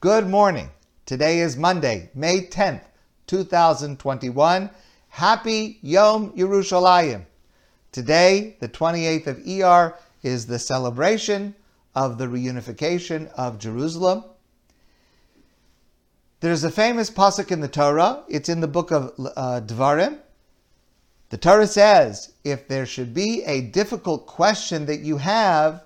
Good morning. Today is Monday, May 10th, 2021. Happy Yom Yerushalayim. Today, the 28th of Iyar, is the celebration of the reunification of Jerusalem. There's a famous pasuk in the Torah. It's in the book of uh. The Torah says, if there should be a difficult question that you have,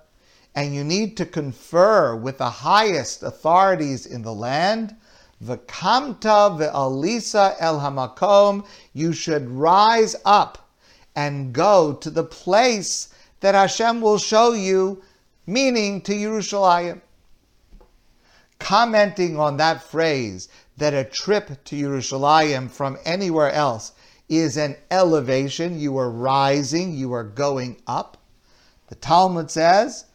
and you need to confer with the highest authorities in the land, V'kamta ve'alisa el hamakom, you should rise up and go to the place that Hashem will show you, meaning to Yerushalayim. Commenting on that phrase, that a trip to Yerushalayim from anywhere else is an elevation, you are rising, you are going up. The Talmud says,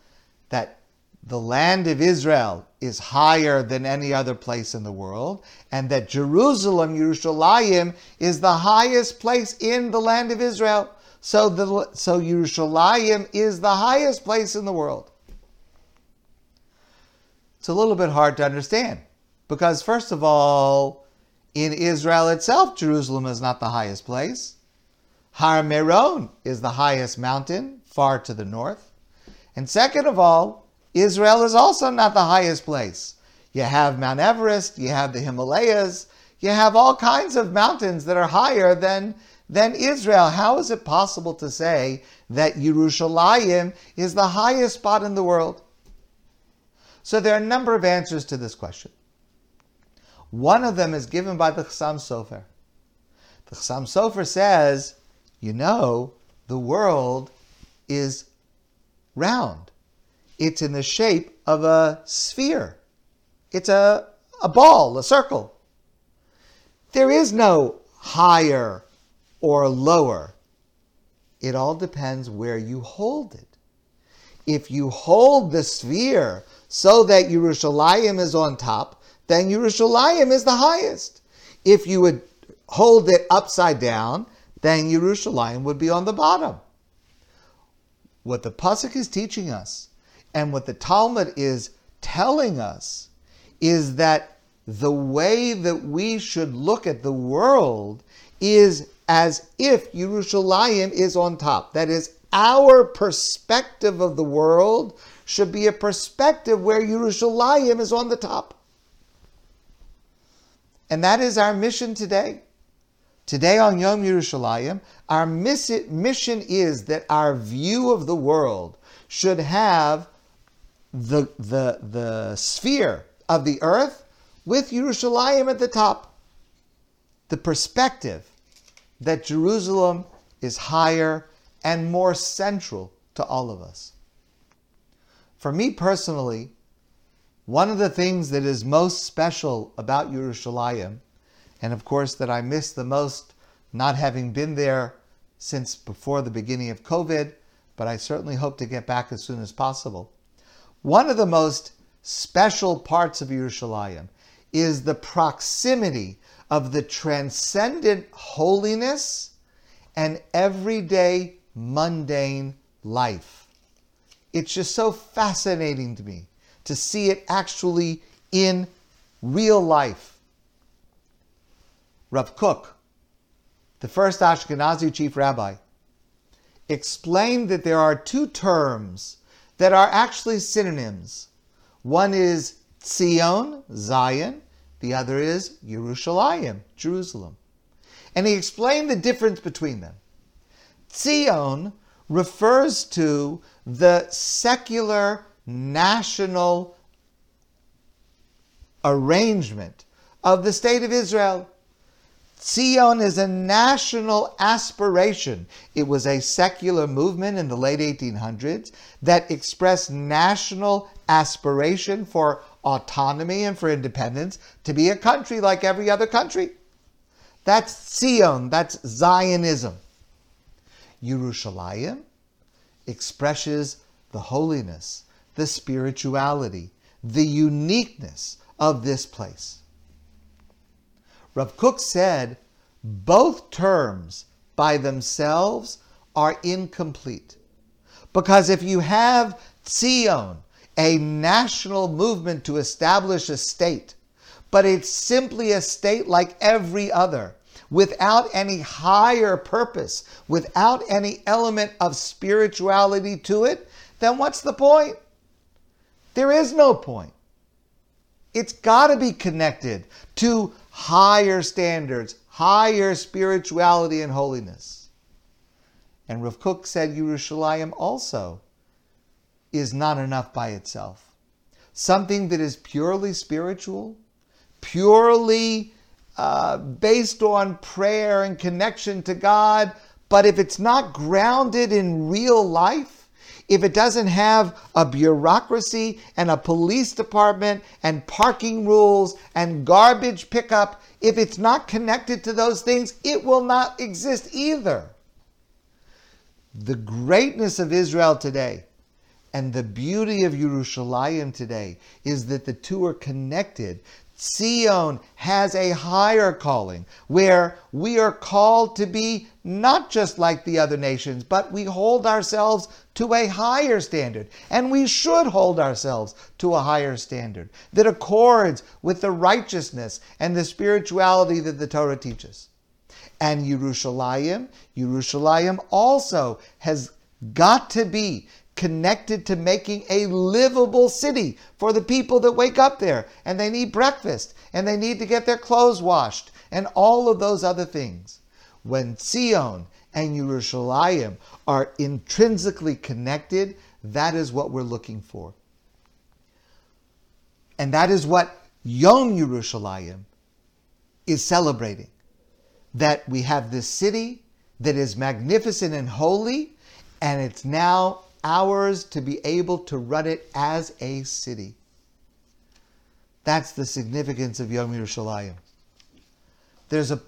the land of Israel is higher than any other place in the world, and that Jerusalem, Yerushalayim, is the highest place in the land of Israel. So, the, so Yerushalayim is the highest place in the world. It's a little bit hard to understand because, first of all, in Israel itself, Jerusalem is not the highest place. Har Meron is the highest mountain, far to the north. And second of all, Israel is also not the highest place. You have Mount Everest, you have the Himalayas, you have all kinds of mountains that are higher than, than Israel. How is it possible to say that Yerushalayim is the highest spot in the world? So there are a number of answers to this question. One of them is given by the Chassam Sofer. The Chassam Sofer says, you know, the world is round. It's in the shape of a sphere. It's a, a ball, a circle. There is no higher or lower. It all depends where you hold it. If you hold the sphere so that Yerushalayim is on top, then Yerushalayim is the highest. If you would hold it upside down, then Yerushalayim would be on the bottom what the pasuk is teaching us and what the Talmud is telling us is that the way that we should look at the world is as if Yerushalayim is on top. That is, our perspective of the world should be a perspective where Yerushalayim is on the top. And that is our mission today. Today on Yom Yerushalayim, our mission is that our view of the world should have the, the, the sphere of the earth with Yerushalayim at the top. The perspective that Jerusalem is higher and more central to all of us. For me personally, one of the things that is most special about Yerushalayim and of course that I miss the most not having been there since before the beginning of COVID, but I certainly hope to get back as soon as possible. One of the most special parts of Yerushalayim is the proximity of the transcendent holiness and everyday mundane life. It's just so fascinating to me to see it actually in real life. Rav Kook, the first Ashkenazi chief rabbi, explained that there are two terms that are actually synonyms. One is Zion, Zion, the other is Yerushalayim, Jerusalem. And he explained the difference between them. Zion refers to the secular national arrangement of the state of Israel. Zion is a national aspiration. It was a secular movement in the late 1800s that expressed national aspiration for autonomy and for independence to be a country like every other country. That's Zion, that's Zionism. Yerushalayim expresses the holiness, the spirituality, the uniqueness of this place. Rav Kook said both terms by themselves are incomplete. Because if you have Zion a national movement to establish a state, but it's simply a state like every other, without any higher purpose, without any element of spirituality to it, then what's the point? There is no point. It's got to be connected to higher standards, higher spirituality and holiness. And Rav Kook said Yerushalayim also is not enough by itself. Something that is purely spiritual, purely uh, based on prayer and connection to God, but if it's not grounded in real life, if it doesn't have a bureaucracy and a police department and parking rules and garbage pickup, if it's not connected to those things, it will not exist either. The greatness of Israel today and the beauty of Yerushalayim today is that the two are connected. Zion has a higher calling where we are called to be not just like the other nations, but we hold ourselves to a higher standard. And we should hold ourselves to a higher standard that accords with the righteousness and the spirituality that the Torah teaches. And Yerushalayim, Yerushalayim also has got to be connected to making a livable city for the people that wake up there and they need breakfast and they need to get their clothes washed and all of those other things. When Zion and Yerushalayim are intrinsically connected, that is what we're looking for. And that is what Yom Yerushalayim is celebrating. That we have this city that is magnificent and holy, and it's now ours to be able to run it as a city. That's the significance of Yom Yerushalayim. There's a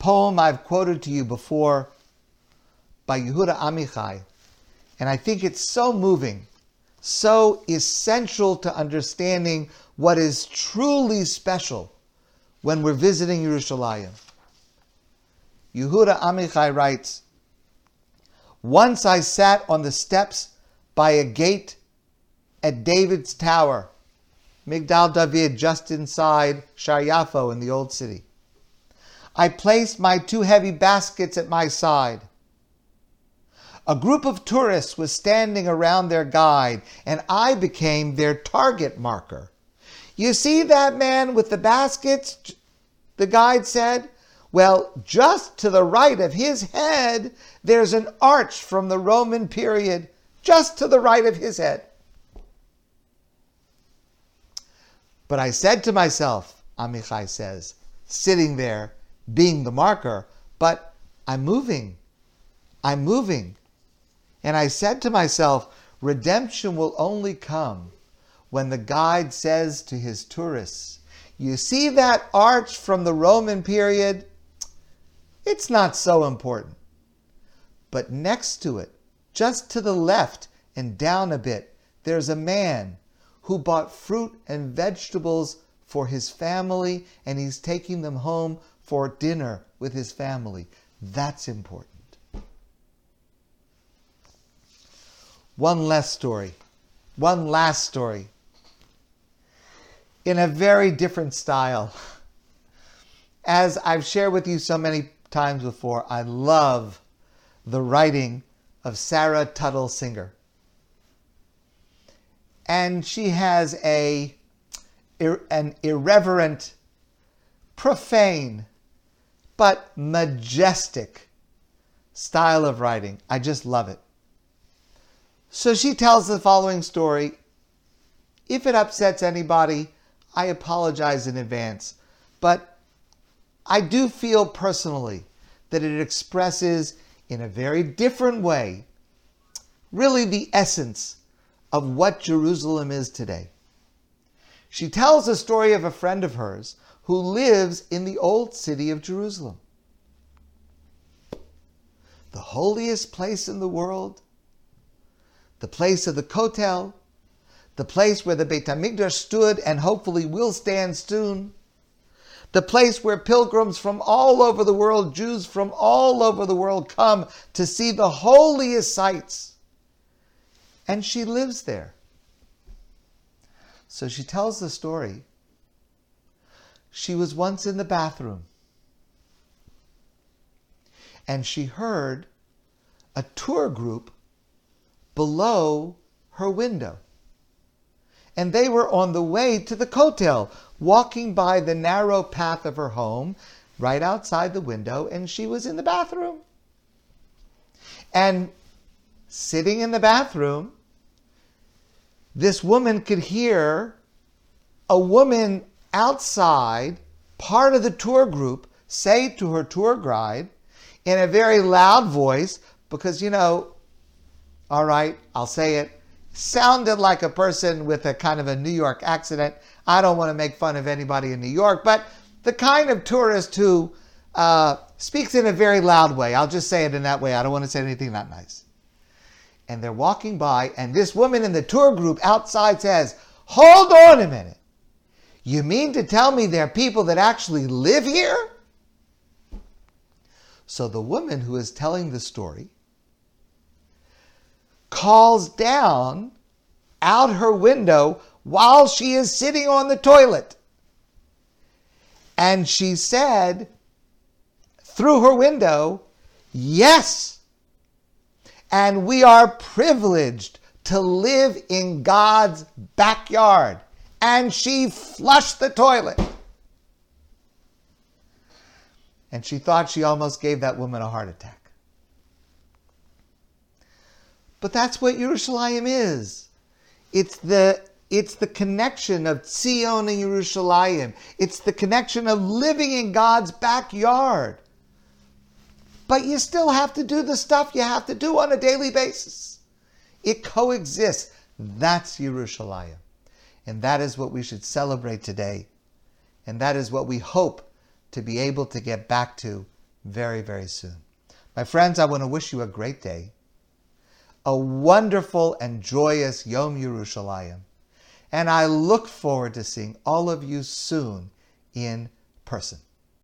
poem I've quoted to you before by Yehuda Amichai, and I think it's so moving, so essential to understanding what is truly special when we're visiting Yerushalayim. Yehuda Amichai writes, Once I sat on the steps by a gate at David's Tower, Migdal David, just inside Shar Yafo in the Old City. I placed my two heavy baskets at my side. A group of tourists was standing around their guide, and I became their target marker. You see that man with the baskets? The guide said. Well, just to the right of his head, there's an arch from the Roman period just to the right of his head. But I said to myself, Amichai says, sitting there, being the marker, but I'm moving. I'm moving. And I said to myself, redemption will only come when the guide says to his tourists, You see that arch from the Roman period? It's not so important. But next to it, just to the left and down a bit, there's a man who bought fruit and vegetables for his family and he's taking them home for dinner with his family. That's important. One last story. One last story. In a very different style. As I've shared with you so many times before, I love the writing of Sarah Tuttle Singer. And she has a an irreverent, profane, but majestic style of writing. I just love it. So she tells the following story. If it upsets anybody, I apologize in advance. But I do feel personally that it expresses in a very different way, really the essence of what Jerusalem is today. She tells the story of a friend of hers who lives in the old city of Jerusalem. The holiest place in the world, the place of the Kotel, the place where the Beit HaMikdash stood and hopefully will stand soon, the place where pilgrims from all over the world, Jews from all over the world, come to see the holiest sights. And she lives there. So she tells the story. She was once in the bathroom and she heard a tour group below her window. And they were on the way to the Kotel, walking by the narrow path of her home, right outside the window, and she was in the bathroom. And sitting in the bathroom, this woman could hear a woman outside, part of the tour group, say to her tour guide in a very loud voice, because, you know, all right, I'll say it, sounded like a person with a kind of a New York accent. I don't want to make fun of anybody in New York, but the kind of tourist who uh, speaks in a very loud way. I'll just say it in that way. I don't want to say anything not nice. And they're walking by, and this woman in the tour group outside says, Hold on a minute. You mean to tell me there are people that actually live here? So the woman who is telling the story calls down out her window while she is sitting on the toilet. And she said through her window, Yes, and we are privileged to live in God's backyard. And she flushed the toilet. And she thought she almost gave that woman a heart attack. But that's what Yerushalayim is. It's the it's the connection of Tzion and Yerushalayim. It's the connection of living in God's backyard. But you still have to do the stuff you have to do on a daily basis. It coexists. That's Yerushalayim. And that is what we should celebrate today. And that is what we hope to be able to get back to very, very soon. My friends, I want to wish you a great day a wonderful and joyous Yom Yerushalayim. And I look forward to seeing all of you soon in person.